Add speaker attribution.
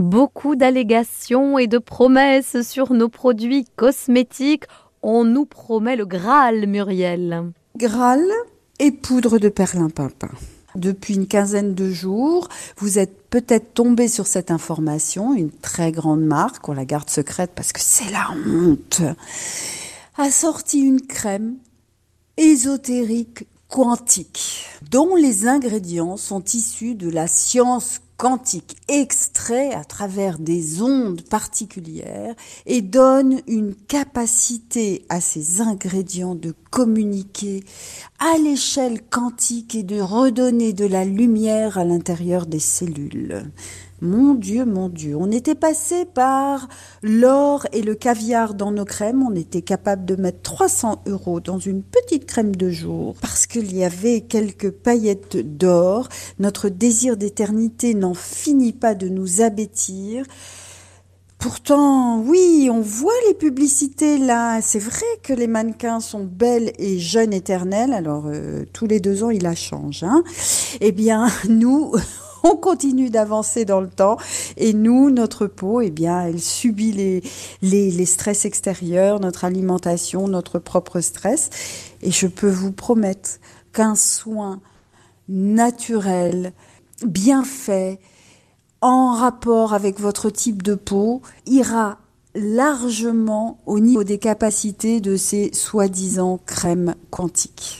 Speaker 1: Beaucoup d'allégations et de promesses sur nos produits cosmétiques. On nous promet le Graal, Muriel.
Speaker 2: Graal et poudre de perlimpinpin. Depuis une quinzaine de jours, vous êtes peut-être tombé sur cette information, une très grande marque, on la garde secrète parce que c'est la honte, a sorti une crème ésotérique quantique, dont les ingrédients sont issus de la science quantique extrait à travers des ondes particulières et donne une capacité à ces ingrédients de communiquer à l'échelle quantique et de redonner de la lumière à l'intérieur des cellules. Mon Dieu, mon Dieu, on était passé par l'or et le caviar dans nos crèmes. On était capable de mettre 300 euros dans une petite crème de jour parce qu'il y avait quelques paillettes d'or. Notre désir d'éternité n'en finit pas de nous abêtir. Pourtant, oui, on voit les publicités là. C'est vrai que les mannequins sont belles et jeunes éternelles. Alors, euh, tous les deux ans, il la change. Hein eh bien, nous, on continue d'avancer dans le temps et nous, notre peau, eh bien, elle subit les, les, les stress extérieurs, notre alimentation, notre propre stress. Et je peux vous promettre qu'un soin naturel, bien fait, en rapport avec votre type de peau, ira largement au niveau des capacités de ces soi-disant crèmes quantiques.